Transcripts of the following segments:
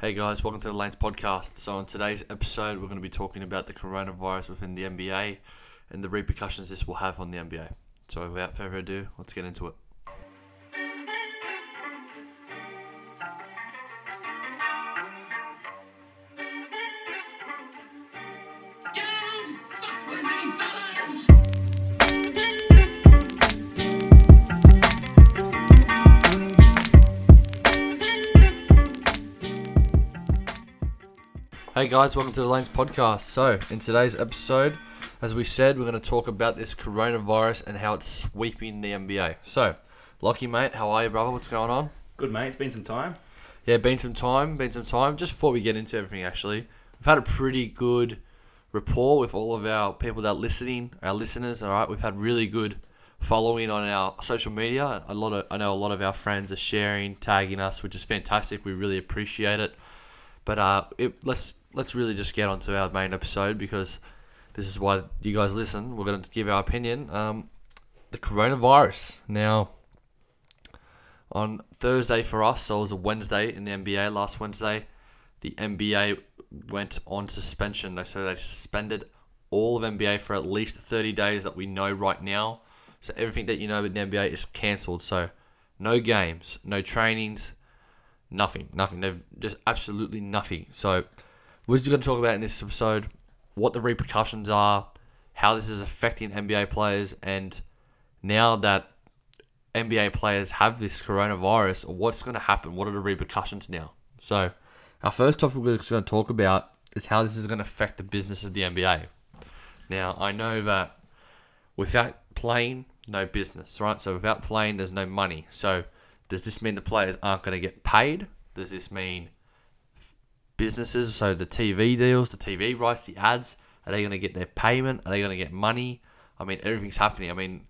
Hey guys, welcome to the Lanes podcast. So, on today's episode, we're going to be talking about the coronavirus within the NBA and the repercussions this will have on the NBA. So, without further ado, let's get into it. Hey guys, welcome to the Lanes podcast. So, in today's episode, as we said, we're going to talk about this coronavirus and how it's sweeping the NBA. So, Lockie, mate, how are you, brother? What's going on? Good mate, it's been some time. Yeah, been some time, been some time. Just before we get into everything, actually, we've had a pretty good rapport with all of our people that are listening, our listeners. All right, we've had really good following on our social media. A lot of, I know a lot of our friends are sharing, tagging us, which is fantastic. We really appreciate it. But uh, it, let's let's really just get onto our main episode because this is why you guys listen. We're going to give our opinion. Um, the coronavirus now on Thursday for us, so it was a Wednesday in the NBA last Wednesday. The NBA went on suspension. They so they suspended all of NBA for at least 30 days that we know right now. So everything that you know about the NBA is cancelled. So no games, no trainings, nothing, nothing. They've just absolutely nothing. So we're just going to talk about in this episode what the repercussions are, how this is affecting NBA players, and now that NBA players have this coronavirus, what's going to happen? What are the repercussions now? So, our first topic we're going to talk about is how this is going to affect the business of the NBA. Now, I know that without playing, no business, right? So, without playing, there's no money. So, does this mean the players aren't going to get paid? Does this mean businesses, so the TV deals, the TV rights, the ads, are they going to get their payment? Are they going to get money? I mean, everything's happening. I mean,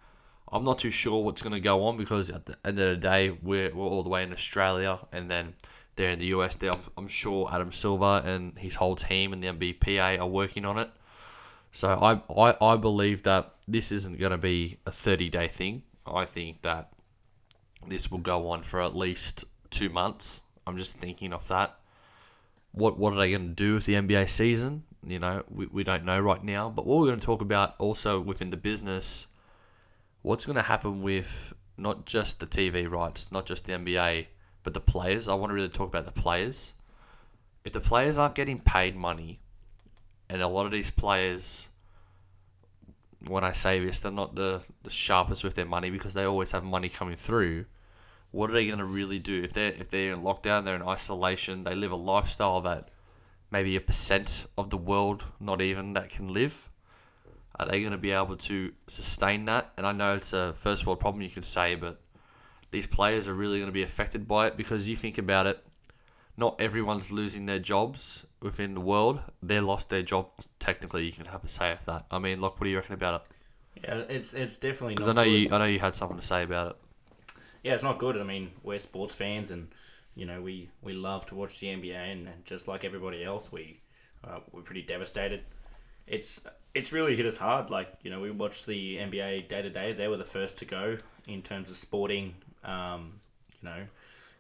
I'm not too sure what's going to go on because at the end of the day, we're, we're all the way in Australia and then there in the US, there, I'm, I'm sure Adam Silver and his whole team and the NBPA are working on it. So I, I, I believe that this isn't going to be a 30 day thing. I think that this will go on for at least two months. I'm just thinking of that. What what are they going to do with the NBA season? You know, we, we don't know right now. But what we're going to talk about also within the business, what's going to happen with not just the TV rights, not just the NBA, but the players. I want to really talk about the players. If the players aren't getting paid money, and a lot of these players, when I say this, they're not the, the sharpest with their money because they always have money coming through. What are they going to really do if they're if they're in lockdown? They're in isolation. They live a lifestyle that maybe a percent of the world, not even that, can live. Are they going to be able to sustain that? And I know it's a first world problem, you could say, but these players are really going to be affected by it because you think about it, not everyone's losing their jobs within the world. They lost their job. Technically, you can have a say of that. I mean, look, what do you reckon about it? Yeah, it's it's definitely Because I know good. you, I know you had something to say about it. Yeah, it's not good. I mean, we're sports fans, and you know we, we love to watch the NBA, and, just like everybody else, we uh, we're pretty devastated. It's it's really hit us hard. Like you know, we watched the NBA day to day. They were the first to go in terms of sporting. Um, you know,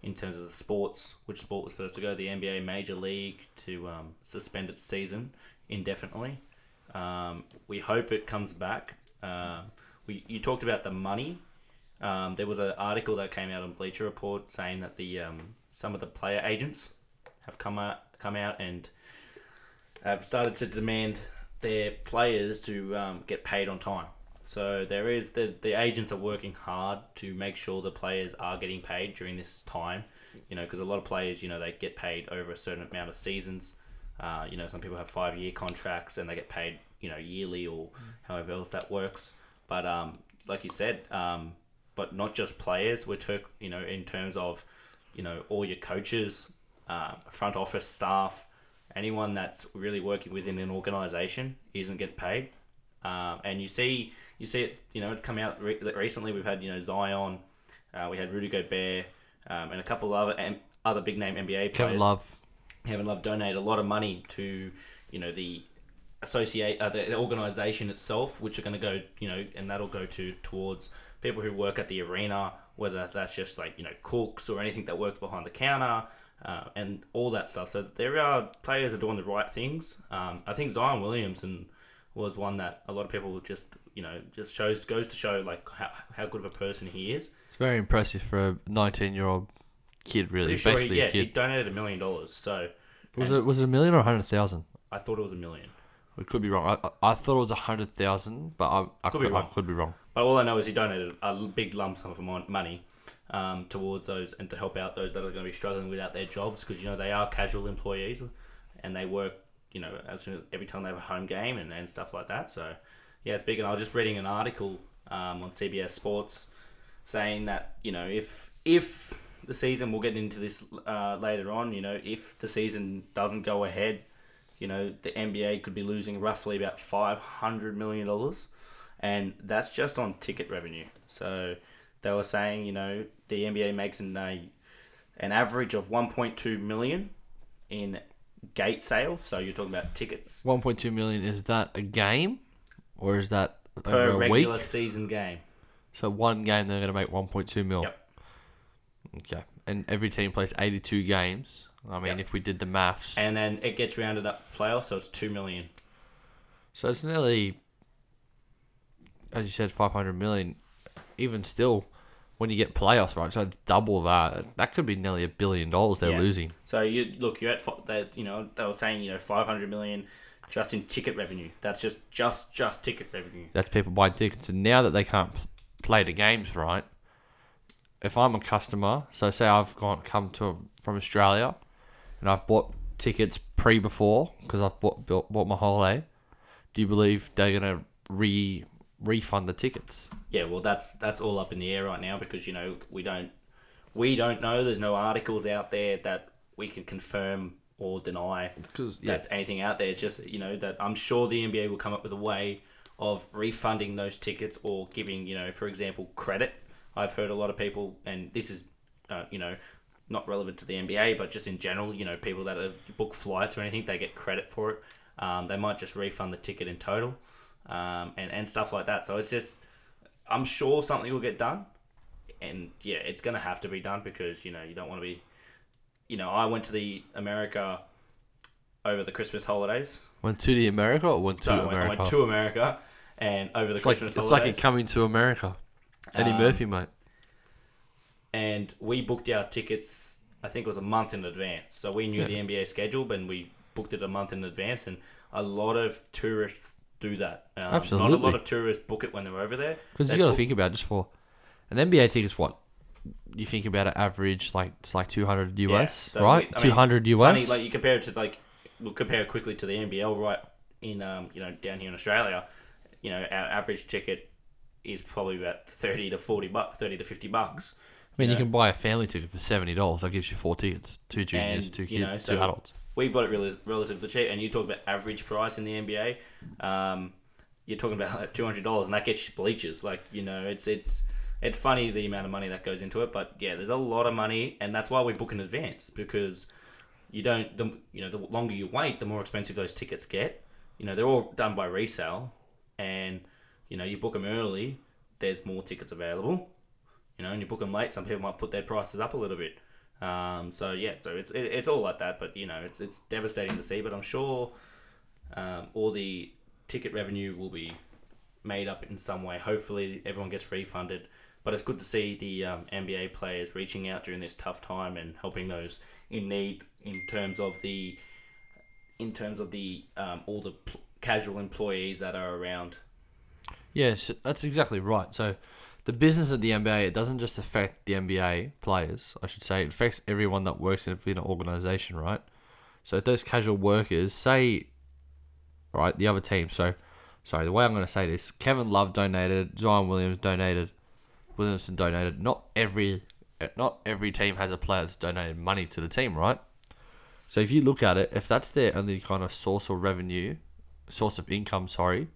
in terms of the sports, which sport was first to go? The NBA Major League to um, suspend its season indefinitely. Um, we hope it comes back. Uh, we you talked about the money. Um, there was an article that came out on Bleacher Report saying that the um, some of the player agents have come out come out and have started to demand their players to um, get paid on time. So there is the agents are working hard to make sure the players are getting paid during this time. You know, because a lot of players, you know, they get paid over a certain amount of seasons. Uh, you know, some people have five year contracts and they get paid, you know, yearly or however else that works. But um, like you said, um, but not just players. We're took, you know, in terms of, you know, all your coaches, uh, front office staff, anyone that's really working within an organization isn't getting paid. Um, and you see, you see it. You know, it's come out re- recently. We've had you know Zion, uh, we had Rudy Gobert, um, and a couple of other other big name NBA players. Kevin Love. Kevin Love donated a lot of money to, you know, the associate uh, the, the organization itself, which are going to go, you know, and that'll go to towards people who work at the arena, whether that's just like you know cooks or anything that works behind the counter, uh, and all that stuff. So there are players are doing the right things. Um, I think Zion Williamson was one that a lot of people just you know just shows goes to show like how, how good of a person he is. It's very impressive for a 19 year old kid, really. Pretty sure he, Basically, yeah, he donated a million dollars. So Was it was it a million or a hundred thousand? I thought it was a million. I could be wrong. I, I I thought it was a hundred thousand, but I, I Could could, be I wrong. could be wrong. But all I know is he donated a big lump sum of money um, towards those and to help out those that are going to be struggling without their jobs because you know they are casual employees and they work you know as soon every time they have a home game and, and stuff like that. So yeah, it's big. And I was just reading an article um, on CBS Sports saying that you know if if the season we'll get into this uh, later on. You know if the season doesn't go ahead. You know, the NBA could be losing roughly about five hundred million dollars, and that's just on ticket revenue. So they were saying, you know, the NBA makes an uh, an average of one point two million in gate sales. So you're talking about tickets One point two million is that a game, or is that per a regular week? season game. So one game they're going to make one point two mil. Yep. Okay, and every team plays eighty two games. I mean, Yep. if we did the maths, And then it gets rounded up for playoffs, so it's two million. so it's nearly, as you said, five hundred million. Even still, when you get playoffs, right? So it's double that. That could be nearly a billion dollars they're Yeah. losing. So you look, you're at that. You know, they were saying you know five hundred million just in ticket revenue. That's just just just ticket revenue. That's people buying tickets, and now that they can't play the games, right? If I'm a customer, so say I've gone come to from Australia, and I've bought tickets pre before because I've bought, bought bought my holiday. Do you believe they're gonna re refund the tickets? Yeah, well, that's that's all up in the air right now because you know we don't we don't know. There's no articles out there that we can confirm or deny Because yeah, that's anything out there. It's just you know that I'm sure the NBA will come up with a way of refunding those tickets or giving you know, for example, credit. I've heard a lot of people, and this is uh, you know not relevant to the NBA, but just in general, you know, people that are book flights or anything, they get credit for it. Um, they might just refund the ticket in total, um, and and stuff like that. So it's just, I'm sure something will get done, and yeah, it's gonna have to be done because you know you don't want to be, you know, I went to the America over the Christmas holidays. went to the America or went to So I went, I America. went to America, and over the it's like Christmas it's like holidays, a coming to America. Eddie Um, Murphy, mate. And we booked our tickets. I think it was a month in advance, so we knew Yeah. the NBA schedule, but we booked it a month in advance. And a lot of tourists do that. Um, Not a lot of tourists book it when they're over there. Because you got to book- think about just for an NBA ticket's what you think about an average like it's like two hundred Yeah, US, so right? we- I mean, Two hundred Funny, US. like you compare it to like we'll compare it quickly to the NBL right in um you know down here in Australia. You know our average ticket is probably about thirty to forty bucks, thirty to fifty bucks. I mean, you know. can buy a family ticket for seventy dollars. That gives you four tickets, two juniors, And, two you kids, know, two so- adults. We've got it really relatively cheap, and you talk about average price in the NBA. Um, you're talking about like two hundred dollars, and that gets you bleachers. Like you know, it's it's it's funny the amount of money that goes into it, but yeah, there's a lot of money, and that's why we book in advance because you don't. The you know, the longer you wait, the more expensive those tickets get. You know, they're all done by resale, and you know, you book them early, there's more tickets available. You know, and you book them late, some people might put their prices up a little bit. Um, so yeah, so it's it, it's all like that, but you know, it's it's devastating to see. But I'm sure um, all the ticket revenue will be made up in some way. Hopefully, everyone gets refunded. But it's good to see the um, NBA players reaching out during this tough time and helping those in need in terms of the in terms of the um, all the pl- casual employees that are around. Yes, that's exactly right. So, the business of the NBA it doesn't just affect the NBA players. I should say it affects everyone that works in an organization, right? So, if those casual workers say, right, the other team. So, sorry, the way I'm going to say this: Kevin Love donated, Zion Williams donated, Williamson donated. Not every, not every team has a player that's donated money to the team, right? So, if you look at it, if that's their only kind of source of revenue, source of income, sorry,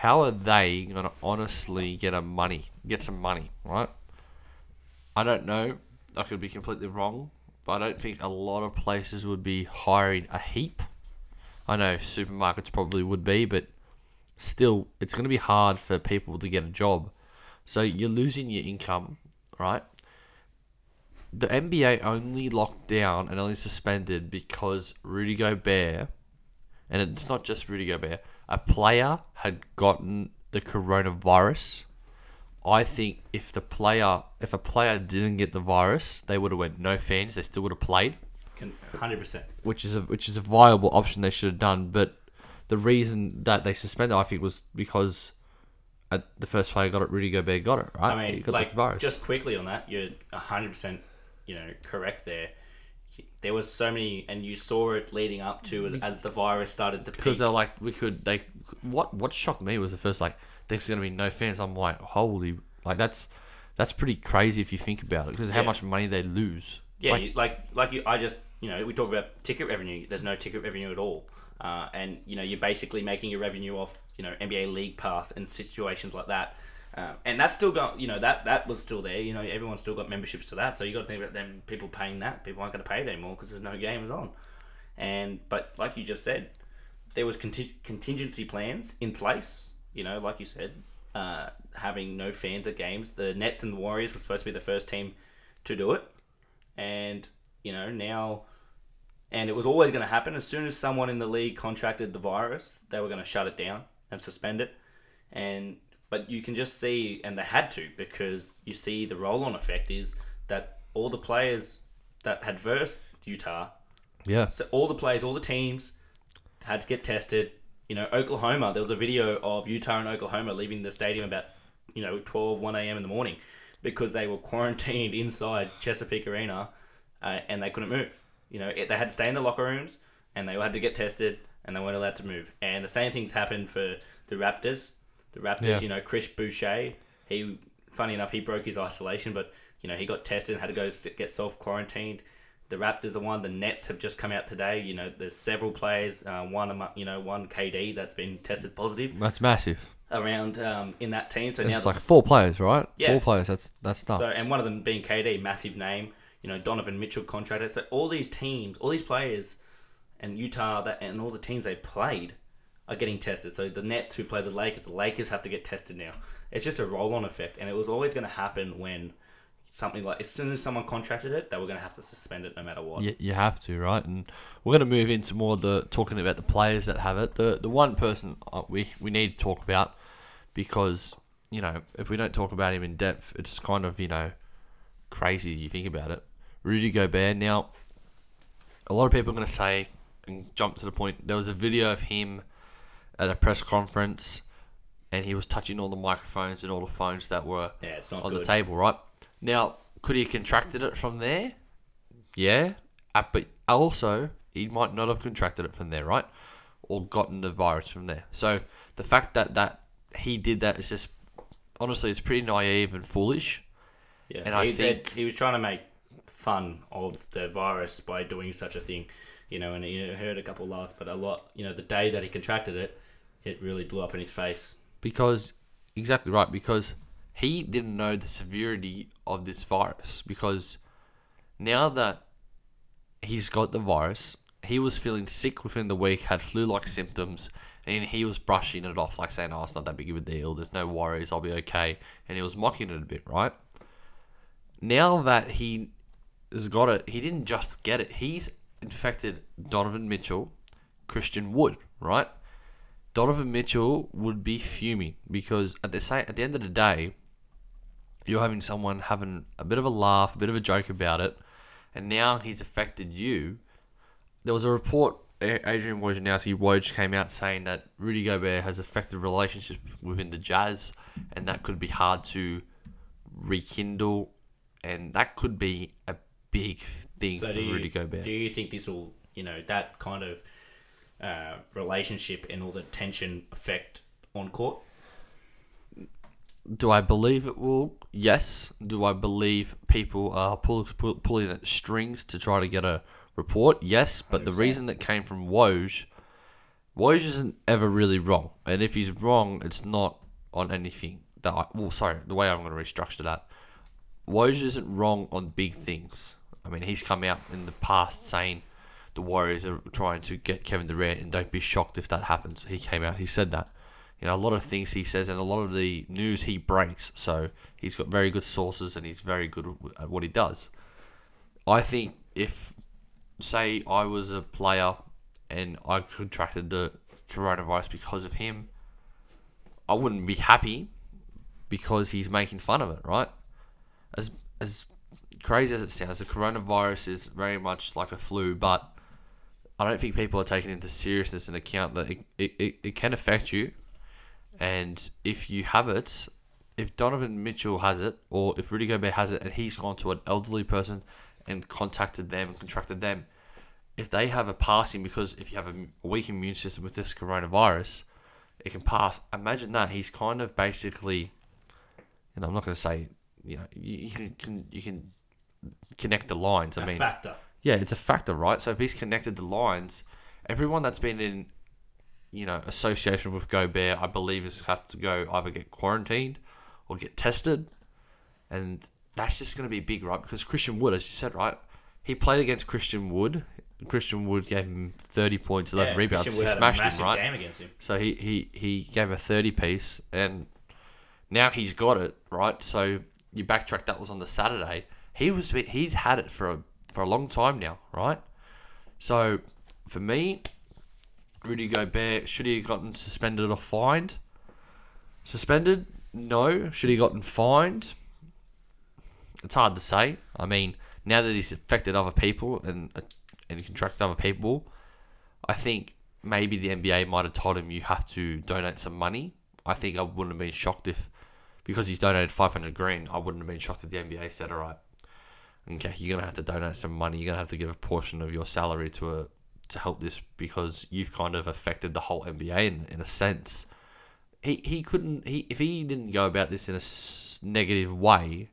how are they gonna honestly get a money, get some money, right? I don't know. I could be completely wrong, but I don't think a lot of places would be hiring a heap. I know supermarkets probably would be, but still, it's gonna be hard for people to get a job. So you're losing your income, right? the NBA only locked down and only suspended because Rudy Gobert, and it's not just Rudy Gobert, a player had gotten the coronavirus. I think if the player, if a player didn't get the virus, they would have went no fans. They still would have played, hundred percent. which is a which is a viable option they should have done. But the reason that they suspended, I think, was because uh, the first player got it, Rudy Gobert got it, right? I mean, got like the virus. just quickly on that, you're hundred percent, you know, correct there. There was so many, and you saw it leading up to as, as the virus started to because peak. they're like we could they what what shocked me was the first like there's gonna be no fans i'm like holy like that's that's pretty crazy if you think about it because how Yeah. much money they lose Yeah, like, you, like like you, I just you know we talk about ticket revenue. There's no ticket revenue at all, uh, and you know you're basically making your revenue off you know NBA League Pass and situations like that, uh, and that's still got you know that that was still there. You know everyone's still got memberships to that, so you got to think about them people paying that. People aren't going to pay it anymore because there's no games on, and but like you just said, there was conti- contingency plans in place. You know, like you said, uh, having no fans at games. The Nets and the Warriors were supposed to be the first team to do it and you know now and it was always going to happen as soon as someone in the league contracted the virus they were going to shut it down and suspend it and but you can just see and they had to because you see the roll-on effect is that all the players that had versed utah yeah. so all the players all the teams had to get tested. You know oklahoma there was a video of utah and oklahoma leaving the stadium about you know 12 1 a.m in the morning because they were quarantined inside chesapeake arena uh, and they couldn't move. You know it, they had to stay in the locker rooms and they all had to get tested and they weren't allowed to move. And the same things happened for the raptors the raptors Yeah. you know chris boucher he funny enough he broke his isolation but you know he got tested and had to go get self quarantined the Raptors are one. The Nets have just come out today. You know, there's several players. Uh, one, amo- you know, one KD that's been tested positive that's massive around um, in that team. So now, it's like four players right Yeah. four players that's that's nuts so and one of them being KD, massive name. You know, Donovan Mitchell contracted. So all these teams, all these players, and Utah that and all the teams they played are getting tested. So the Nets who play the Lakers, the Lakers have to get tested now. It's just a roll-on effect, and it was always going to happen when something like as soon as someone contracted it, they were going to have to suspend it no matter what. you, you have to right and we're going to move into more the talking about the players that have it the the one person uh, we we need to talk about because you know if we don't talk about him in depth it's kind of you know crazy you think about it rudy gobert now a lot of people are going to say and jump to the point there was a video of him at a press conference and he was touching all the microphones and all the phones that were Yeah, on good. the table, right? Now, could he have contracted it from there? Yeah, uh, but also he might not have contracted it from there, right? Or gotten the virus from there. So the fact that that he did that is just honestly, it's pretty naive and foolish. Yeah, And I he, think- he was trying to make fun of the virus by doing such a thing, you know. And you heard a couple laughs, but a lot, you know, the day that he contracted it, it really blew up in his face. because exactly right because he didn't know the severity of this virus. Because now that he's got the virus he was feeling sick within the week had flu-like symptoms and he was brushing it off like saying oh it's not that big of a deal. There's no worries. I'll be okay. And he was mocking it a bit right? Now that he has got it he didn't just get it. He's infected donovan mitchell christian wood right Donovan Mitchell would be fuming because at the same, at the end of the day, you're having someone having a bit of a laugh, a bit of a joke about it, and now he's affected you. There was a report. Adrian Wojnarowski Woj came out saying that Rudy Gobert has affected relationships within the Jazz, and that could be hard to rekindle, and that could be a big thing So for do you, Rudy Gobert. do you think this will, you know, that kind of uh, relationship and all the tension affect on court? Do I believe it will? Yes. Do I believe people are pull, pull, pulling at strings to try to get a report? Yes. But the 100%. reason that came from Woj, Woj isn't ever really wrong. And if he's wrong, it's not on anything that I. Well, sorry, the way I'm going to restructure that. Woj isn't wrong on big things. I mean, he's come out in the past saying the Warriors are trying to get Kevin Durant, and don't be shocked if that happens. He came out, he said that. You know, a lot of things he says and a lot of the news he breaks. So he's got very good sources and he's very good at what he does. I think if, say, I was a player and I contracted the coronavirus because of him, I wouldn't be happy because he's making fun of it, right? As as crazy as it sounds, the coronavirus is very much like a flu, but I don't think people are taking into seriousness and account that it, it, it, can affect you. And if you have it, if Donovan Mitchell has it, or if Rudy Gobert has it, and he's gone to an elderly person and contacted them, and contracted them, if they have a passing, because if you have a weak immune system with this coronavirus, it can pass. Imagine that he's kind of basically, and I'm not going to say, you know, you, you can, can you can connect the lines. I a mean, factor. Yeah, it's a factor, right? So if he's connected the lines, everyone that's been in, you know, association with Gobert, I believe, has had to go either get quarantined or get tested, and that's just going to be big, right? Because Christian Wood, as you said, right, he played against Christian Wood. Christian Wood gave him thirty points, eleven Yeah, rebounds. He Wood had a smashed him, right? him. So he, he, he gave a 30 piece, and now he's got it, right? So you backtrack, that was on the Saturday. He was He's had it for a, for a long time now, right? So for me, Rudy Gobert, should he have gotten suspended or fined? Suspended? No. Should he have gotten fined? It's hard to say. I mean, now that he's affected other people and and contracted other people, I think maybe the NBA might have told him you have to donate some money. I think I wouldn't have been shocked if, because he's donated 500 grand, I wouldn't have been shocked if the NBA said, all right, okay, you're to have to donate some money. You're to have to give a portion of your salary to a to help this because you've kind of affected the whole NBA in, in a sense. He, he couldn't, he if he didn't go about this in a negative way,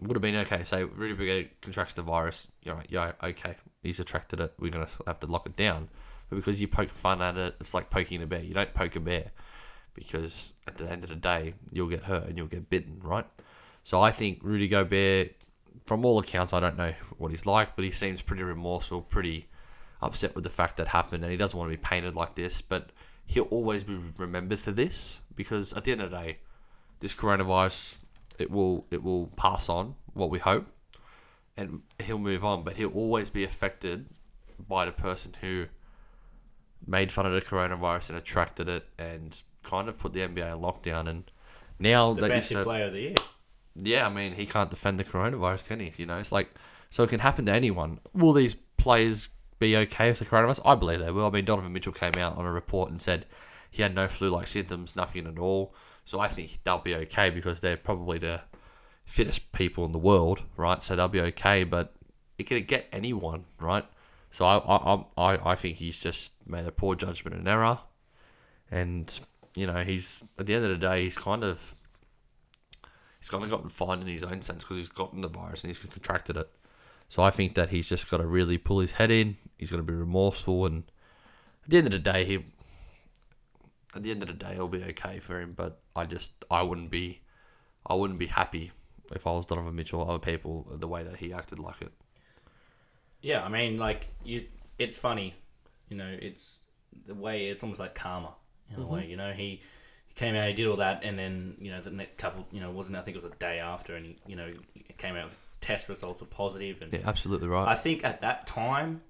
would have been okay. So Rudy Gobert contracts the virus. You're right. Yeah, okay. He's attracted it. We're gonna have to lock it down. But because you poke fun at it, it's like poking a bear. You don't poke a bear because at the end of the day, you'll get hurt and you'll get bitten, right? So I think Rudy Gobert, from all accounts, I don't know what he's like, but he seems pretty remorseful, pretty upset with the fact that happened, and he doesn't want to be painted like this. But he'll always be remembered for this because at the end of the day, this coronavirus it will it will pass on what we hope and he'll move on but he'll always be affected by the person who made fun of the coronavirus and attracted it and kind of put the NBA in lockdown and now that Defensive said, player of the year. Yeah, I mean he can't defend the coronavirus, can he? You know, it's like so it can happen to anyone. Will these players be okay with the coronavirus? I believe they will. I mean Donovan Mitchell came out on a report and said he had no flu-like symptoms, nothing at all. So I think they'll be okay because they're probably the fittest people in the world, right? So they'll be okay. But it could get anyone, right? So I I I, I think he's just made a poor judgment and error, and you know he's at the end of the day he's kind of he's kind of gotten fined in his own sense because he's gotten the virus and he's contracted it. So I think that he's just got to really pull his head in. He's got to be remorseful, and at the end of the day, he at the end of the day, it'll be okay for him. But I just I wouldn't be I wouldn't be happy if I was Donovan Mitchell or other people the way that he acted like it. Yeah, I mean, like you, it's funny, you know. It's the way it's almost like karma in Mm-hmm. a way. You know, he, he came out, he did all that, and then you know the next couple, you know, wasn't I think it was a day after, and he, you know, he came out test results were positive, and Yeah, absolutely right. I think at that time,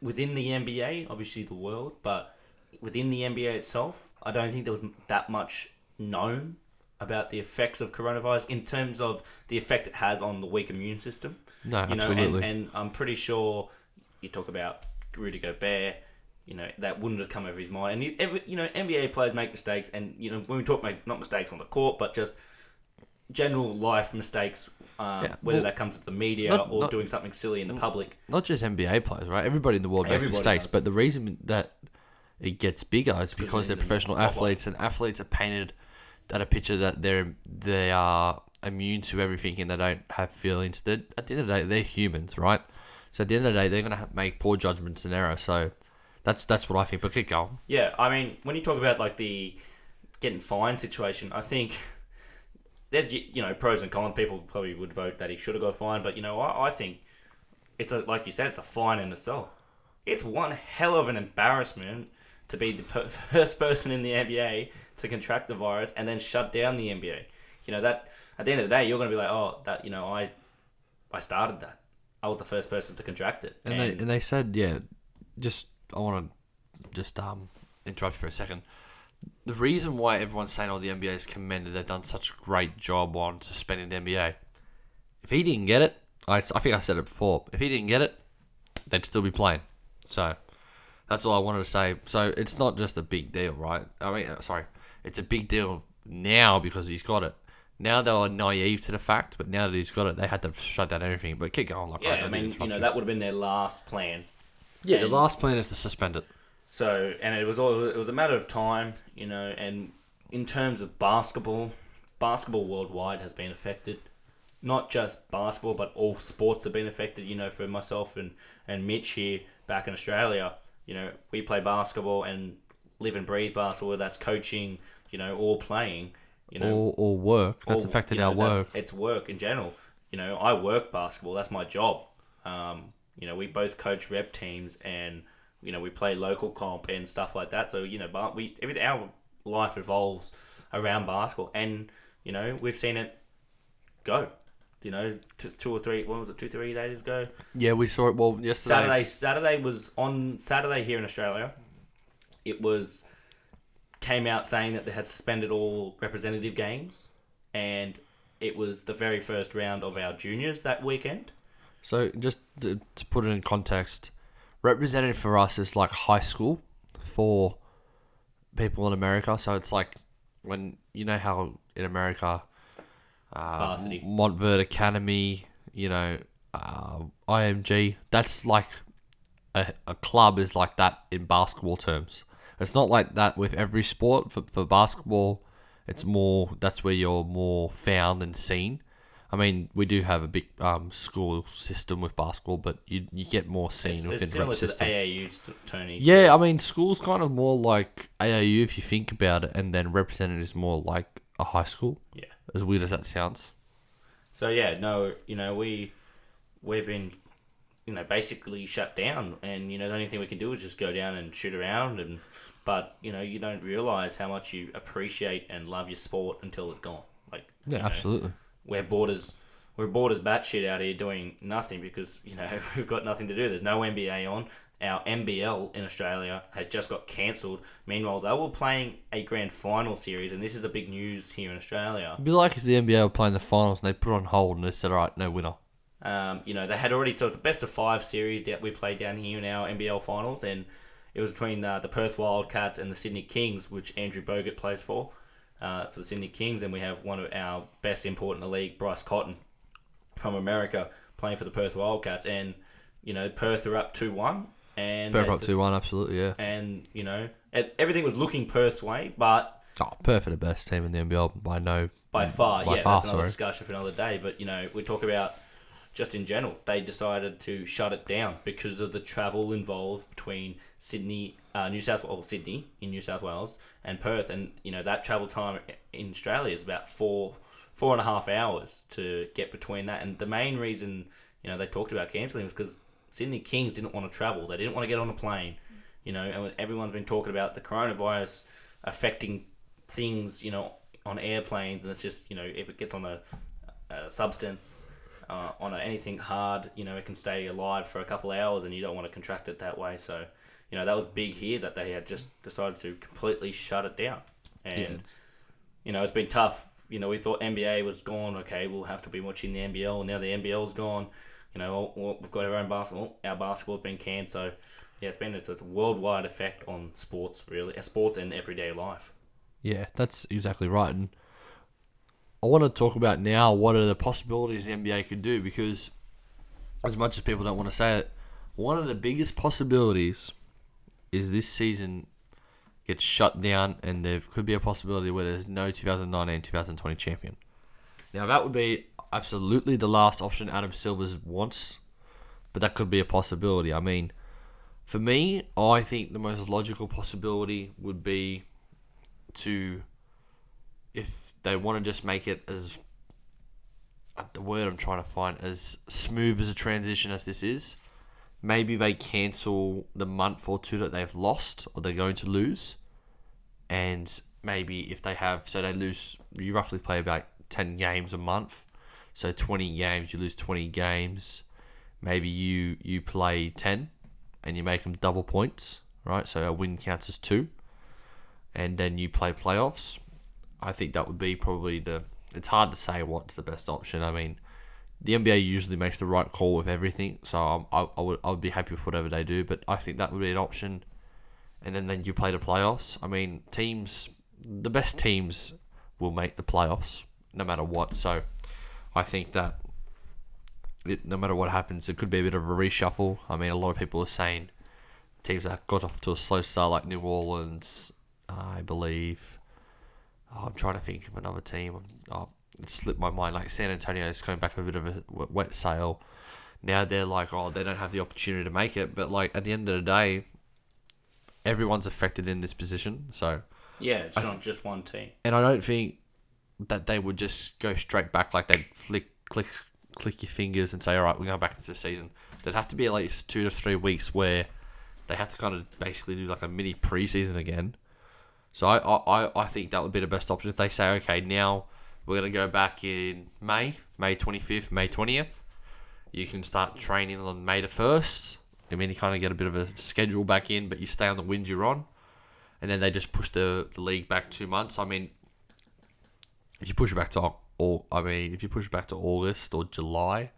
within the NBA, obviously the world, but within the NBA itself, I don't think there was that much known about the effects of coronavirus in terms of the effect it has on the weak immune system. No, you know, absolutely. and, and I'm pretty sure you talk about Rudy Gobert. You know that wouldn't have come over his mind, and he, every, you know NBA players make mistakes, and you know when we talk make not mistakes on the court, but just general life mistakes, um, Yeah, whether well, that comes to the media not- or not- doing something silly in the public. Not just NBA players, right? Everybody in the world makes Everybody mistakes, does. but the reason that it gets bigger is 'cause because they're they're in the professional athletes, and athletes are painted at a picture that they're they are immune to everything and they don't have feelings. That at the end of the day, they're humans, right? So at the end of the day, they're gonna have, make poor judgments and error. So that's that's what I think. But keep going. Yeah, I mean, when you talk about like the getting fined situation, I think there's you know pros and cons. People probably would vote that he should have got fined, but you know, I, I think it's a like you said, it's a fine in itself. It's one hell of an embarrassment to be the per- first person in the NBA to contract the virus and then shut down the NBA. You know that at the end of the day, you're going to be like, oh, that you know, I I started that. I was the first person to contract it. And, they and they said, yeah, just I want to just um interrupt you for a second. The reason why everyone's saying all the NBA is commended, they've done such a great job on suspending the NBA. If he didn't get it, I, I think I said it before. If he didn't get it, they'd still be playing. So that's all I wanted to say. So it's not just a big deal, right? I mean, uh, sorry, it's a big deal now because he's got it. Now they were naive to the fact, but now that he's got it, they had to shut down everything. But keep going, like yeah, right, I mean, you know, that would have been their last plan. Yeah, the last plan is to suspend it. So, and it was all it was a matter of time, you know. And in terms of basketball, basketball worldwide has been affected. Not just basketball, but all sports have been affected. You know, for myself and and Mitch here back in Australia, you know, we play basketball and live and breathe basketball. Whether that's coaching, you know, or playing, you know, or, or work. That's or, affected you know, our work. It's work in general. You know, I work basketball. That's my job. Um, you know, we both coach rep teams, and you know, we play local comp and stuff like that. So you know, but we every our life evolves around basketball, and you know, we've seen it go. You know, two, two or three. What was it? Two, three days ago. Yeah, we saw it. Well, yesterday. Saturday. Saturday was on Saturday here in Australia. It was came out saying that they had suspended all representative games, and it was the very first round of our juniors that weekend. So just to, to put it in context, representative for us is like high school for people in America. So it's like when you know how in America, uh, Varsity. Montverde Academy, you know, uh, IMG. That's like a, a club is like that in basketball terms. It's not like that with every sport. For, for basketball, it's more that's where you're more found and seen. I mean, we do have a big um, school system with basketball, but you you get more seen It's, within it's the similar to the system. AAU, Tony. Yeah, I mean, school's kind of more like AAU if you think about it, and then representative is more like a high school. Yeah. As weird as that sounds. So yeah, no, you know we we've been you know basically shut down, and you know the only thing we can do is just go down and shoot around, and but you know you don't realize how much you appreciate and love your sport until it's gone. Like Yeah, you know, we're borders we're borders batshit out here doing nothing because you know we've got nothing to do. There's no NBA on. Our NBL in Australia has just got cancelled. Meanwhile, they were playing a grand final series, and this is the big news here in Australia. It'd be like if the NBA were playing the finals and they put it on hold and they said, all right, no winner. Um, you know, they had already so it's the best of five series that we played down here in our NBL finals, and it was between uh, the Perth Wildcats and the Sydney Kings, which Andrew Bogut plays for, uh, for the Sydney Kings, and we have one of our best import in the league, Bryce Cotton, from America, playing for the Perth Wildcats, and you know Perth are up two one, and Perth up 2 1, absolutely, yeah. and you know it, everything was looking Perth's way, but Oh, Perth are the best team in the NBL by no. by far, By yeah, far, that's another sorry. discussion for another day. But you know, we talk about just in general, they decided to shut it down because of the travel involved between Sydney, uh, New South Wales, Sydney in New South Wales, and Perth, and you know that travel time in Australia is about four four and a half hours to get between that. And the main reason you know they talked about cancelling was because Sydney Kings didn't want to travel. They didn't want to get on a plane. You know, and everyone's been talking about the coronavirus affecting things, you know, on airplanes, and it's just, you know, if it gets on a, a substance, uh, on anything hard, you know, it can stay alive for a couple hours, and you don't want to contract it that way. So, you know, that was big here that they had just decided to completely shut it down, and you know, it's been tough. You know, we thought NBA was gone. Okay, we'll have to be watching the NBL. Now the NBL's gone. You know, we've got our own basketball. Our basketball's been canned. So, yeah, it's been it's a worldwide effect on sports, really, uh, sports and everyday life. Yeah, that's exactly right. And I want to talk about now what are the possibilities the NBA could do because, as much as people don't want to say it, one of the biggest possibilities is this season gets shut down and there could be a possibility where there's no 2019 2020 champion. Now, that would be absolutely the last option Adam Silver's wants, but that could be a possibility. I mean, for me, I think the most logical possibility would be to if they want to just make it as uh, the word I'm trying to find as smooth as a transition as this is, maybe they cancel the month or two that they've lost or they're going to lose, and maybe if they have so they lose, you roughly play about ten games a month, so twenty games you lose twenty games. maybe you you play ten, and you make them double points, right? So a win counts as two, and then you play playoffs. I think that would be probably the. It's hard to say what's the best option. I mean, the NBA usually makes the right call with everything, so I'm, I, I would I would be happy with whatever they do. But I think that would be an option, and then then you play the playoffs. I mean, teams, the best teams will make the playoffs no matter what. So I think that it, no matter what happens, it could be a bit of a reshuffle. I mean, a lot of people are saying teams that got off to a slow start, like New Orleans, I believe. Oh, I'm trying to think of another team. Oh, slipped my mind. Like San Antonio is coming back a bit of a wet sail. Now they're like, oh, they don't have the opportunity to make it. But like at the end of the day, everyone's affected in this position. So, Yeah, it's not just one team. and I don't think that they would just go straight back like they'd flick, click, click your fingers and say, all right, we're going back into the season. There'd have to be at least two to three weeks where they have to kind of basically do like a mini preseason again. So I, I, I think that would be the best option if they say, okay, now we're going to go back in May, May 25th, May 20th. You can start training on May the 1st. I mean, you kind of get a bit of a schedule back in, but you stay on the wins you're on. And then they just push the, the league back two months. I mean, if you push it back to, or I mean, if you push it back to August or July,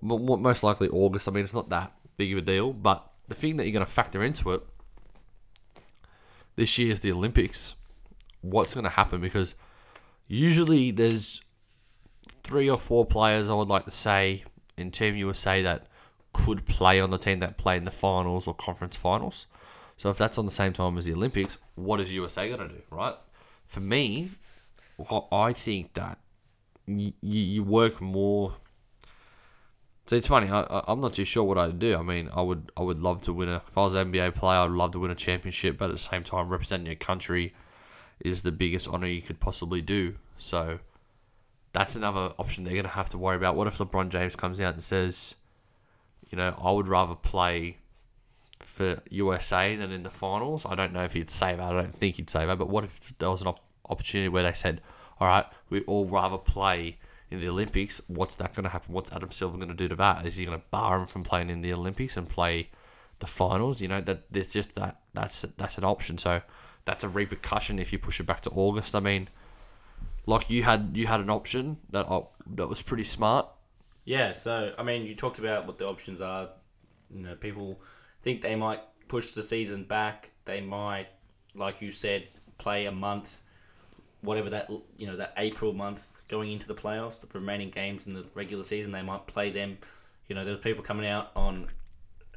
mo- mo- most likely August. I mean, it's not that big of a deal. But the thing that you're going to factor into it this year is the Olympics. What's going to happen? Because usually there's three or four players I would like to say in Team USA that could play on the team that play in the finals or conference finals. So if that's on the same time as the Olympics, what is USA going to do, right? For me, what I think that you, you work more. So it's funny. I- I'm not too sure what I'd do. I mean, I would I would love to win a. If I was an NBA player, I'd love to win a championship. But at the same time, representing your country is the biggest honor you could possibly do. So that's another option they're gonna have to worry about. What if LeBron James comes out and says, you know, I would rather play for USA than in the finals? I don't know if he'd say that. I don't think he'd say that. But what if there was an op- opportunity where they said, all right, we all rather play in the Olympics? What's that going to happen? What's Adam Silver going to do to that? Is he going to bar him from playing in the Olympics and play the finals? You know, that there's just that that's that's an option. So that's a repercussion if you push it back to August. I mean, like you had you had an option that op- that was pretty smart. Yeah, so I mean, you talked about what the options are. You know, people think they might push the season back. They might, like you said, play a month, whatever that you know that April month going into the playoffs, the remaining games in the regular season. They might play them. You know, there's people coming out on,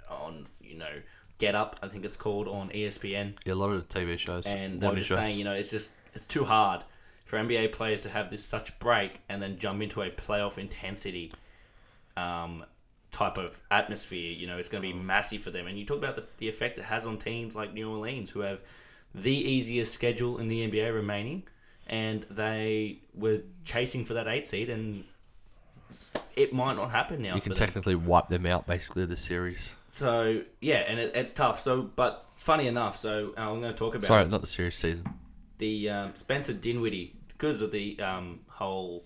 on you know, Get Up, I think it's called on ESPN, Yeah, a lot of the TV shows and they were just shows. saying, you know, it's just it's too hard for NBA players to have this such break and then jump into a playoff intensity um, type of atmosphere. You know, it's going to be massive for them. And you talk about the, the effect it has on teams like New Orleans, who have the easiest schedule in the NBA remaining, and they were chasing for that eight seed, and it might not happen now. You can for them. technically wipe them out basically the series. So yeah, and it, it's tough. So, but it's funny enough. So uh, I'm going to talk about Sorry, not the series season. the um, Spencer Dinwiddie because of the um, whole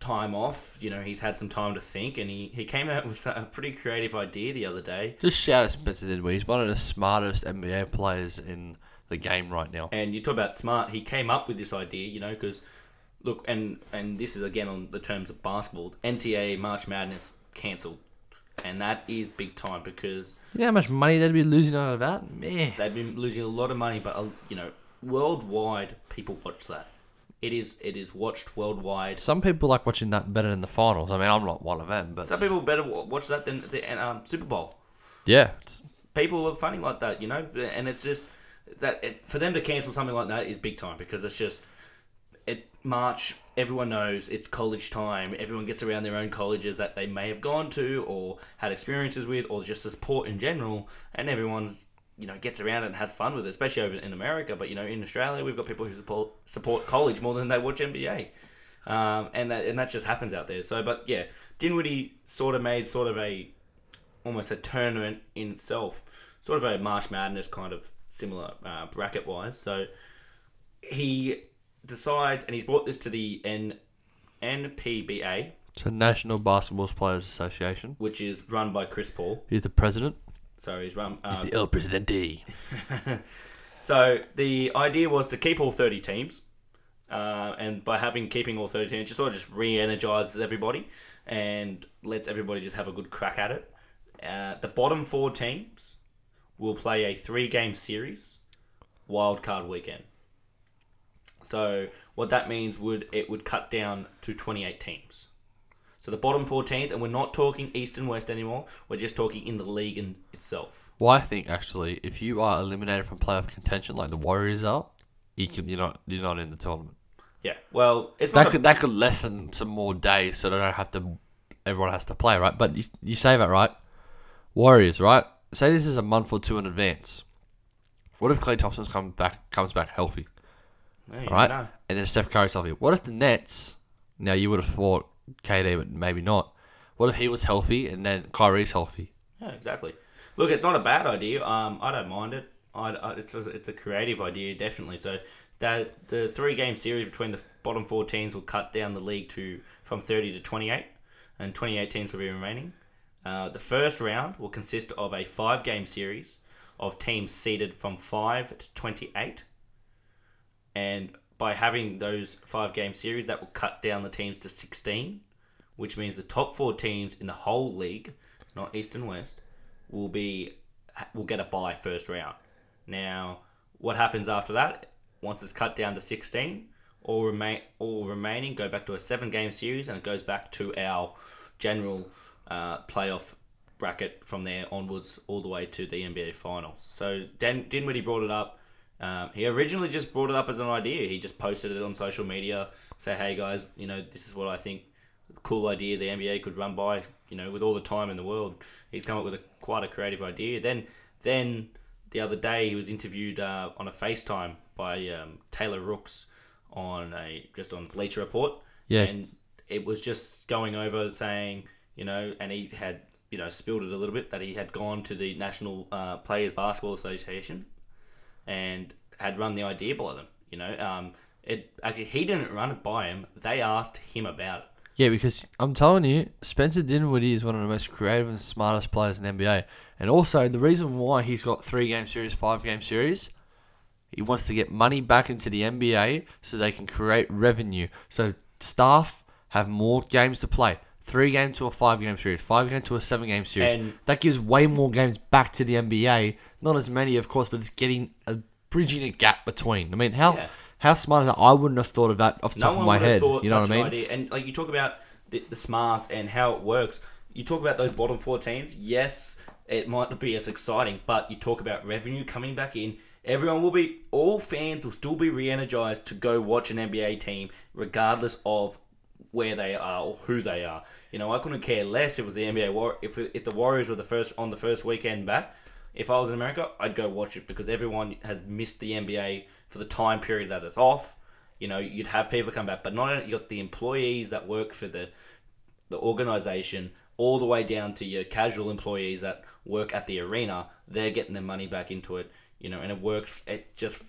time off. You know, he's had some time to think, and he, he came out with a pretty creative idea the other day. Just shout out Spencer Dinwiddie. He's one of the smartest NBA players in the game right now. And you talk about smart. He came up with this idea. You know, because look, and and this is again on the terms of basketball. NCAA March Madness cancelled, and that is big time because You know how much money they'd be losing out of that? Man. they've been losing a lot of money. But uh, you know, worldwide people watch that. It is it is watched worldwide. Some people like watching that better than the finals. I mean, I'm not one of them, but Some people better watch that than the um, Super Bowl. yeah, it's- People are funny like that, you know, and it's just that it, for them to cancel something like that is big time because it's just it March. Everyone knows it's college time. Everyone gets around their own colleges that they may have gone to or had experiences with, or just the sport in general, and everyone's you know gets around and has fun with it, especially over in America. But you know, in Australia, we've got people who support support college more than they watch NBA. Um, and that and that just happens out there. So, but yeah, Dinwiddie sort of made sort of a almost a tournament in itself, sort of a March Madness kind of similar uh, bracket wise. So he decides, and he's brought this to the N NBPA So National Basketball Players Association. which is run by Chris Paul. He's the president. So he's run. Uh, He's the El Presidente. So the idea was to keep all thirty teams, uh, and by having keeping all thirty teams, just sort of just re-energizes everybody and lets everybody just have a good crack at it. Uh, the bottom four teams will play a three-game series, wild card weekend. So what that means would it would cut down to twenty-eight teams. So the bottom four teams, and we're not talking East and West anymore. We're just talking in the league in itself. Well, I think actually, if you are eliminated from playoff contention like the Warriors are, you can you're not you're not in the tournament. Yeah. Well, it's That not. could that could lessen some more days, so they don't have to. Everyone has to play, right? But you, you say that right. Warriors, right? Say this is a month or two in advance. What if Klay Thompson comes back comes back healthy, a, yeah, you right? know. And then Steph Curry's healthy. What if the Nets? Now you would have thought KD, but maybe not. What if he was healthy and then Kyrie's healthy? Yeah, exactly. Look, it's not a bad idea. Um, I don't mind it. I, I, it's it's a creative idea, definitely. So that the three game series between the bottom four teams will cut down the league to from thirty to twenty eight, and twenty eight teams will be remaining. Uh, the first round will consist of a five game series of teams seeded from five to twenty eight, and by having those five game series, that will cut down the teams to sixteen, which means the top four teams in the whole league, not East and West, will be will get a bye first round. Now, what happens after that? Once it's cut down to sixteen, all remain all remaining go back to a seven game series, and it goes back to our general uh, playoff bracket from there onwards, all the way to the NBA Finals. So Dan Dinwiddie brought it up. Um, he originally just brought it up as an idea. He just posted it on social media, say, "Hey guys, you know this is what I think cool idea the NBA could run by. You know, with all the time in the world, he's come up with a quite a creative idea. Then, then the other day he was interviewed uh, on a FaceTime by um, Taylor Rooks on a just on Bleacher Report. Yeah. and it was just going over saying, you know, and he had you know spilled it a little bit that he had gone to the National uh, Players Basketball Association and had run the idea by them. You know, um, it actually he didn't run it by him. They asked him about it. Yeah, because I'm telling you, Spencer Dinwiddie is one of the most creative and smartest players in the NBA. And also, the reason why he's got three game series, five game series, he wants to get money back into the NBA so they can create revenue. So staff have more games to play. Three game to a five game series, five game to a seven game series. And- that gives way more games back to the NBA. Not as many, of course, but it's getting a bridging a gap between. I mean, how Yeah. how smart is that? I wouldn't have thought of that off the No top of my would head. thought You know such what I an mean? idea. And like you talk about the, the smarts and how it works. You talk about those bottom four teams. Yes, it might not be as exciting, but you talk about revenue coming back in. Everyone will be, all fans will still be re-energized to go watch an NBA team, regardless of where they are or who they are. You know, I couldn't care less if it was the NBA War. If if the Warriors were the first on the first weekend back, if I was in America, I'd go watch it because everyone has missed the NBA for the time period that it's off. You know, you'd have people come back, but not only you got the employees that work for the the organization, all the way down to your casual employees that work at the arena. They're getting their money back into it. You know, and it works. It just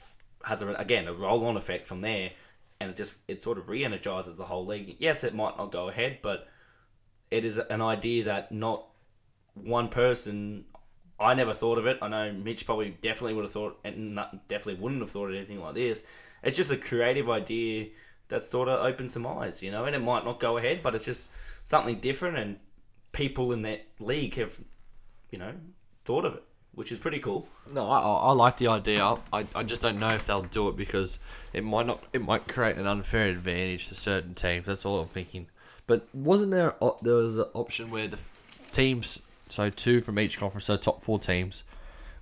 has a, again a roll on effect from there, and it just it sort of re-energizes the whole league. Yes, it might not go ahead, but it is an idea that not one person. I never thought of it. I know Mitch probably definitely would have thought, and not, definitely wouldn't have thought of anything like this. It's just a creative idea that sort of opens some eyes, you know, and it might not go ahead, but it's just something different, and people in that league have, you know, thought of it, which is pretty cool. No, I, I I like the idea. I, I just don't know if they'll do it because it might not. It might create an unfair advantage to certain teams. That's all I'm thinking. But wasn't there there was an option where the teams, so two from each conference, so top four teams,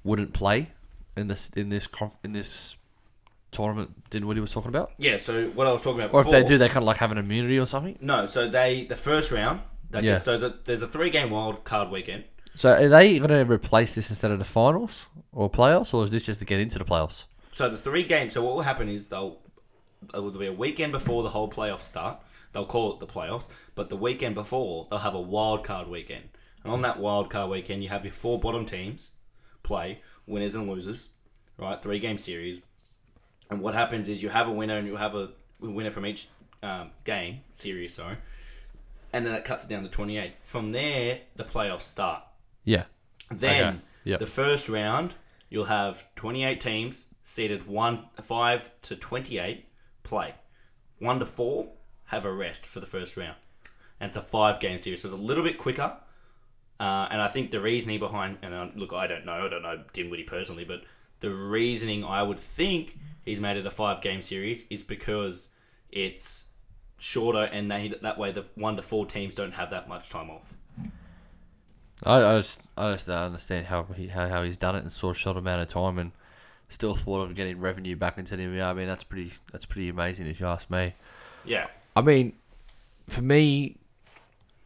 wouldn't play in this in this in this tournament? Didn't what he was talking about? Yeah. So what I was talking about Or if they do, they kind of like have an immunity or something. No, so they the first round. Yeah. so the, there's a three game wild card weekend. So are they going to replace this instead of the finals or playoffs, or is this just to get into the playoffs? So the three games. So what will happen is they'll it will be a weekend before the whole playoffs start. They'll call it the playoffs, but the weekend before they'll have a wild card weekend. And on that wild card weekend, you have your four bottom teams play winners and losers, right? Three game series. And what happens is you have a winner and you have a winner from each um, game series. Sorry. and then it cuts it down to 28. From there, the playoffs start. Yeah. Then Okay, yep. the first round, you'll have 28 teams seeded 1 5 to 28 play. 1 to 4 have a rest for the first round. And it's a 5 game series, so it's a little bit quicker. Uh, and I think the reasoning behind, and uh, look, I don't know, I don't know Dinwiddie personally, but the reasoning I would think he's made it a 5 game series is because it's shorter and they, that way the 1 to 4 teams don't have that much time off. I, I just I just don't understand how he how, how he's done it in such a short amount of time and still thought of getting revenue back into the NBA. I mean that's pretty that's pretty amazing if you ask me. Yeah. I mean, for me,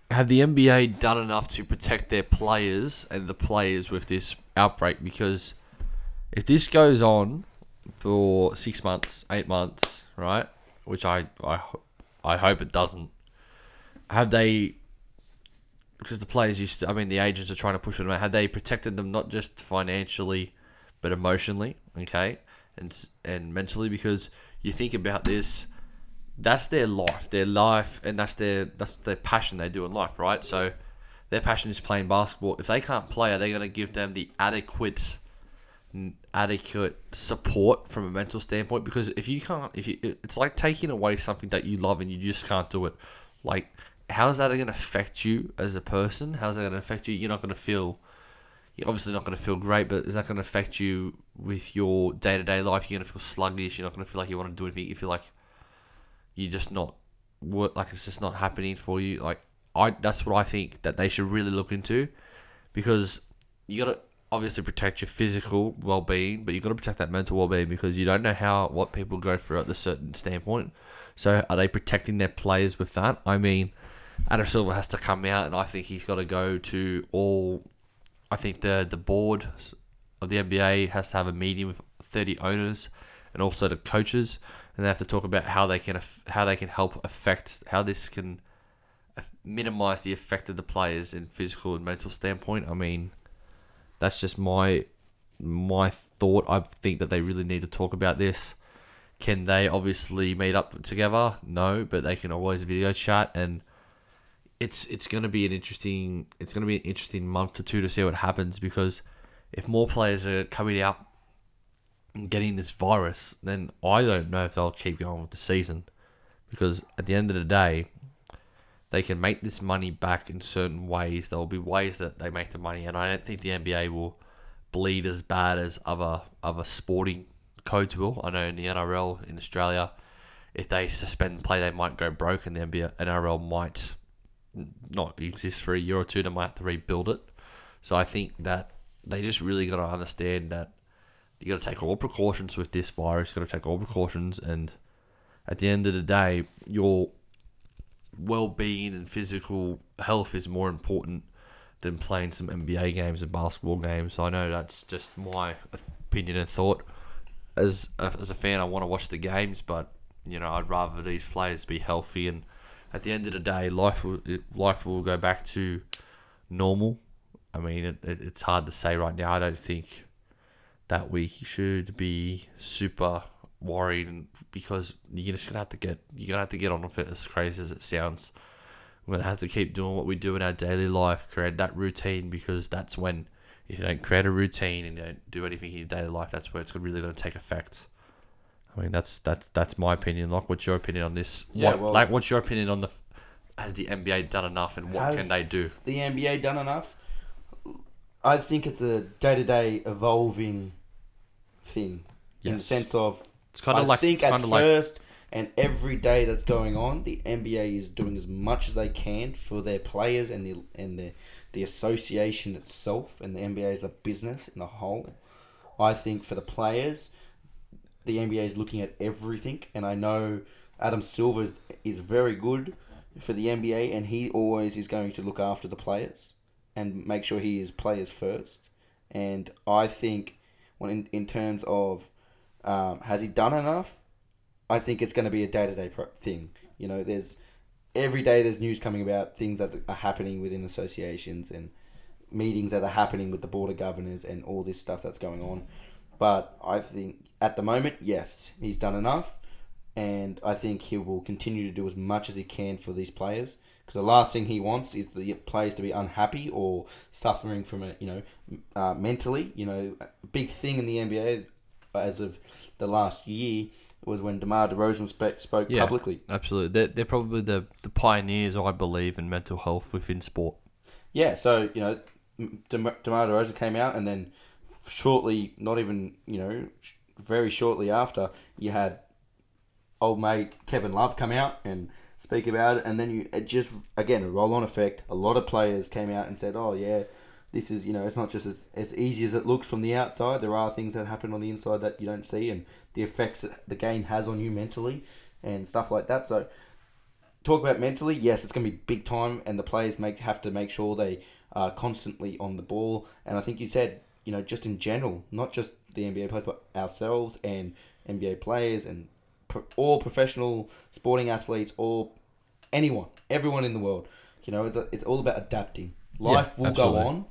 have the NBA done enough to protect their players and the players with this outbreak? Because if this goes on for six months, eight months, right? Which I I, I hope it doesn't. Have they? Because the players used to, I mean, the agents are trying to push them out. Have they protected them not just financially, but emotionally? Okay, and and mentally because you think about this that's their life, their life, and that's their that's their passion they do in life, right? So their passion is playing basketball. If they can't play, are they going to give them the adequate adequate support from a mental standpoint? Because if you can't, if you, it's like taking away something that you love and you just can't do it. Like, how is that going to affect you as a person? How's that going to affect you? You're not going to feel. You're obviously not going to feel great, but is that going to affect you with your day to day life? You're going to feel sluggish. You're not going to feel like you want to do anything. You feel like you're just not work like it's just not happening for you. Like I, that's what I think that they should really look into, because you got to obviously protect your physical well being, but you got to protect that mental well being because you don't know how what people go through at a certain standpoint. So are they protecting their players with that? I mean, Adam Silver has to come out, and I think he's got to go to all. I think the the board of the NBA has to have a meeting with 30 owners and also the coaches, and they have to talk about how they can how they can help affect how this can minimize the effect of the players in physical and mental standpoint. I mean, that's just my my thought. I think that they really need to talk about this. Can they obviously meet up together? No, but they can always video chat and it's it's going to be an interesting it's going to be an interesting month or two to see what happens because if more players are coming out and getting this virus, then I don't know if they'll keep going with the season because at the end of the day, they can make this money back in certain ways. There will be ways that they make the money, and I don't think the NBA will bleed as bad as other other sporting codes will. I know in the NRL in Australia, if they suspend play, they might go broke, and the NBA, NRL might not exist for a year or two. They might have to rebuild it. So I think that they just really got to understand that you got to take all precautions with this virus. You got to take all precautions, and at the end of the day, your well-being and physical health is more important than playing some NBA games and basketball games. So I know that's just my opinion and thought. As a, as a fan, I want to watch the games, but you know I'd rather these players be healthy. And at the end of the day, life will life will go back to normal. I mean, it, it, it's hard to say right now. I don't think that we should be super worried because you're just gonna have to get you're gonna have to get on with it as crazy as it sounds. We're gonna have to keep doing what we do in our daily life, create that routine because that's when if you don't create a routine and you don't do anything in your daily life, that's where it's really gonna take effect. I mean that's that's that's my opinion. Like what's your opinion on this? Yeah, What- well- like what's your opinion on the has the NBA done enough and what can they do? Has The NBA done enough? I think it's a day to day evolving thing in the sense of It's kind of I like think at like first and every day that's going on, the NBA is doing as much as they can for their players and the and the the association itself and the NBA as a business in the whole. I think for the players, the NBA is looking at everything, and I know Adam Silver is, is very good for the NBA, and he always is going to look after the players and make sure he is players first. And I think, when in, in terms of um, has he done enough? I think it's going to be a day to day thing. You know, there's every day there's news coming about things that are happening within associations and meetings that are happening with the board of governors and all this stuff that's going on. But I think at the moment, yes, he's done enough. and I think he will continue to do as much as he can for these players. Because the last thing he wants is the players to be unhappy or suffering from it, you know, uh, mentally. You know, a big thing in the NBA as of the last year was when DeMar DeRozan spe- spoke Yeah. publicly. Absolutely, they're, they're probably the, the pioneers, I believe, in mental health within sport. Yeah, so you know, DeMar DeRozan came out, and then shortly, not even you know, very shortly after, you had old mate Kevin Love come out and speak about it, and then you it just again a roll on effect. A lot of players came out and said, "Oh yeah." This is, you know, it's not just as, as easy as it looks from the outside. There are things that happen on the inside that you don't see, and the effects that the game has on you mentally, and stuff like that. So, talk about mentally, yes, it's going to be big time, and the players make have to make sure they are constantly on the ball. And I think you said, you know, just in general, not just the NBA players, but ourselves and NBA players and pro- all professional sporting athletes, or anyone, everyone in the world. You know, it's, it's all about adapting. Life will absolutely. go on,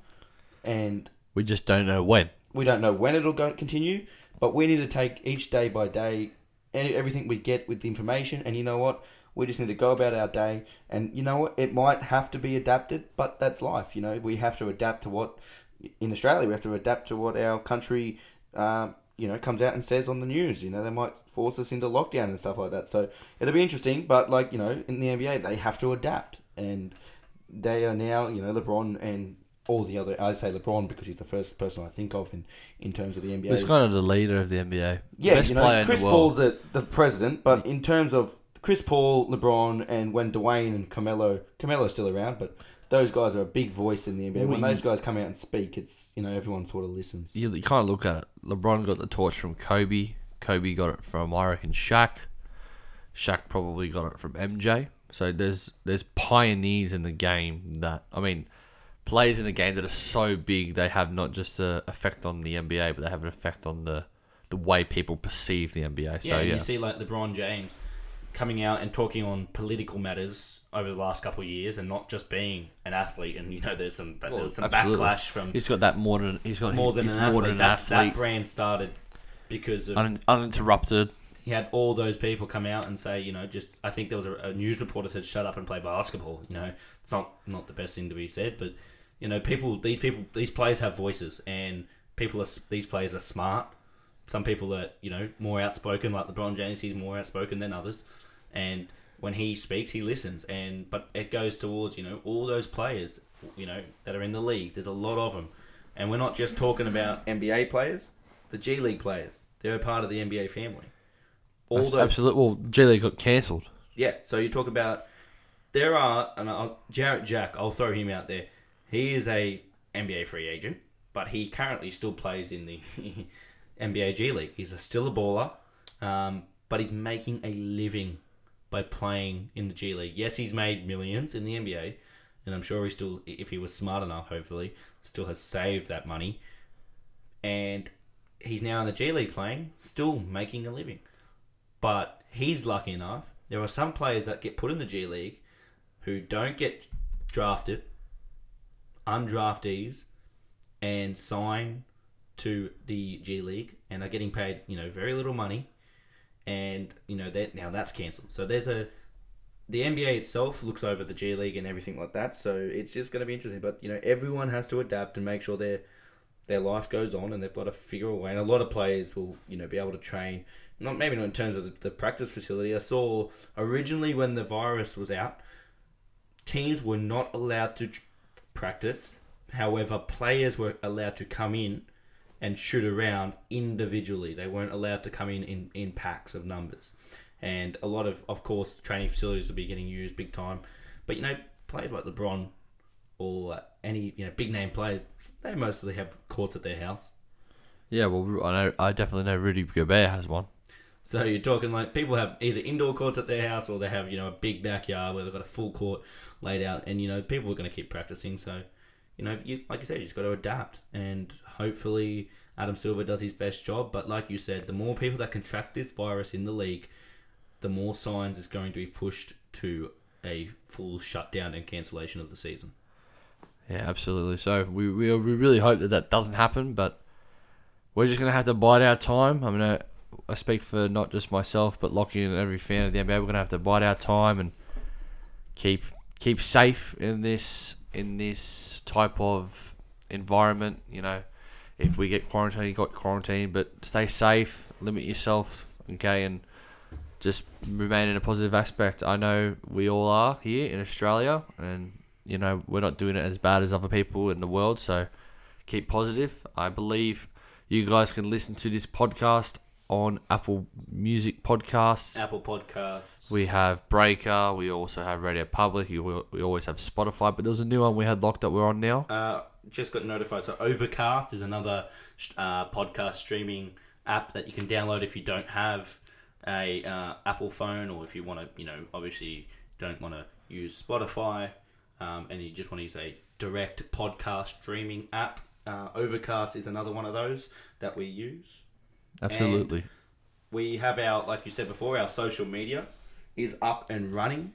and We just don't know when. we don't know when it'll go continue, but we need to take each day by day, and everything we get with the information. And you know what? We just need to go about our day. And you know what? It might have to be adapted, but that's life. You know, we have to adapt to what in Australia. We have to adapt to what our country, um, you know, comes out and says on the news. You know, they might force us into lockdown and stuff like that. So it'll be interesting. But like you know, in the NBA, they have to adapt, and they are now. You know, LeBron and all the other. I say LeBron because he's the first person I think of in, in terms of the NBA. He's kind of the leader of the NBA. yeah, Best you know, Chris. Paul's the, the president, but in terms of Chris Paul, LeBron, and when Dwyane and Carmelo, Carmelo's still around, but those guys are a big voice in the NBA. When those guys come out and speak, it's you know everyone sort of listens. you, you can't look at it. LeBron got the torch from Kobe. Kobe got it from I reckon Shaq. Shaq probably got it from MJ. So there's there's pioneers in the game that I mean, players in the game that are so big they have not just a effect on the NBA, but they have an effect on the the way people perceive the NBA. So Yeah, and yeah, you see like LeBron James coming out and talking on political matters over the last couple of years, and not just being an athlete. And you know, there's some Well, there's some absolutely. backlash from he's got that more than he's got more than an more athlete. than an That, that brand started because of un, uninterrupted. he had all those people come out and say, you know, just I think there was a, a news reporter said, "Shut up and play basketball." You know, it's not not the best thing to be said, but you know, people these people these players have voices, and people are these players are smart. Some people are you know more outspoken, like LeBron James. He's more outspoken than others, and when he speaks, he listens. And but it goes towards you know all those players, you know, that are in the league. There's a lot of them, and we're not just talking about NBA players, the G League players. They're a part of the NBA family. All those Absolutely. Well, G League got cancelled. yeah, so you talk about there are and I'll, Jarrett Jack. I'll throw him out there. He is a NBA free agent, but he currently still plays in the NBA G League. He's a, still a baller, um, but he's making a living by playing in the G League. Yes, he's made millions in the NBA, and I'm sure he still, if he was smart enough, hopefully, still has saved that money. And he's now in the G League playing, still making a living. But he's lucky enough. There are some players that get put in the G League who don't get drafted, undraftees, and sign to the G League and are getting paid, you know, very little money. And, you know, that now that's cancelled. So there's a the NBA itself looks over the G League and everything like that, so it's just going to be interesting. But you know, everyone has to adapt and make sure their their life goes on, and they've got to figure a way. And a lot of players will, you know, be able to train. Not maybe not in terms of the, the practice facility. I saw originally when the virus was out, teams were not allowed to tr- practice. However, players were allowed to come in and shoot around individually. They weren't allowed to come in in, in packs of numbers. And a lot of, of course, training facilities will be getting used big time. But, you know, players like LeBron or uh, any, you know, big name players, they mostly have courts at their house. Yeah, well, I know. I definitely know Rudy Gobert has one. So you're talking like people have either indoor courts at their house or they have, you know, a big backyard where they've got a full court laid out. And, you know, people are going to keep practicing. So, you know, you, like you said, you just got to adapt. And hopefully Adam Silver does his best job. But like you said, the more people that contract this virus in the league, the more signs is going to be pushed to a full shutdown and cancellation of the season. Yeah, absolutely. So we, we we really hope that that doesn't happen, but we're just gonna have to bide our time. I mean, uh, I speak for not just myself, but Lockie and every fan of the NBA. We're gonna have to bide our time and keep keep safe in this in this type of environment. You know, if we get quarantined, you got quarantined, but stay safe, limit yourself, okay, and just remain in a positive aspect. I know we all are here in Australia, and you know we're not doing it as bad as other people in the world. So keep positive. I believe you guys can listen to this podcast on Apple Music Podcasts. Apple Podcasts. We have Breaker. We also have Radio Public. We we always have Spotify, but there was a new one we had locked up. We're on now. uh, just got notified. So Overcast is another uh, podcast streaming app that you can download if you don't have a uh, Apple phone or if you want to, you know, obviously don't want to use Spotify um, and you just want to use a direct podcast streaming app. Uh, Overcast is another one of those that we use. Absolutely. We have our, like you said before, our social media is up and running.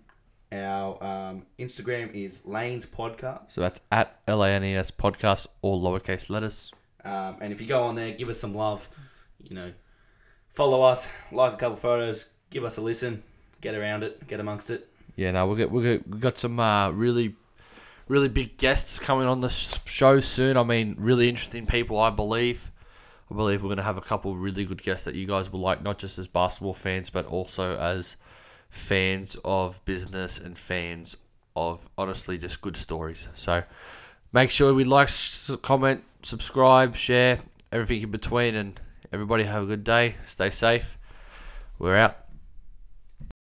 Our um, Instagram is Lanes Podcast. so that's at L A N E S podcast, all lowercase letters. Um, and if you go on there, give us some love. You know, follow us, like a couple photos, give us a listen, get around it, get amongst it. Yeah, no, we'll get we got we got some uh, really, really big guests coming on the show soon. I mean, really interesting people. I believe. I believe we're gonna have a couple really good guests that you guys will like, not just as basketball fans, but also as fans of business and fans of honestly just good stories. So make sure we like, comment, subscribe, share, everything in between, and everybody have a good day. Stay safe. We're out.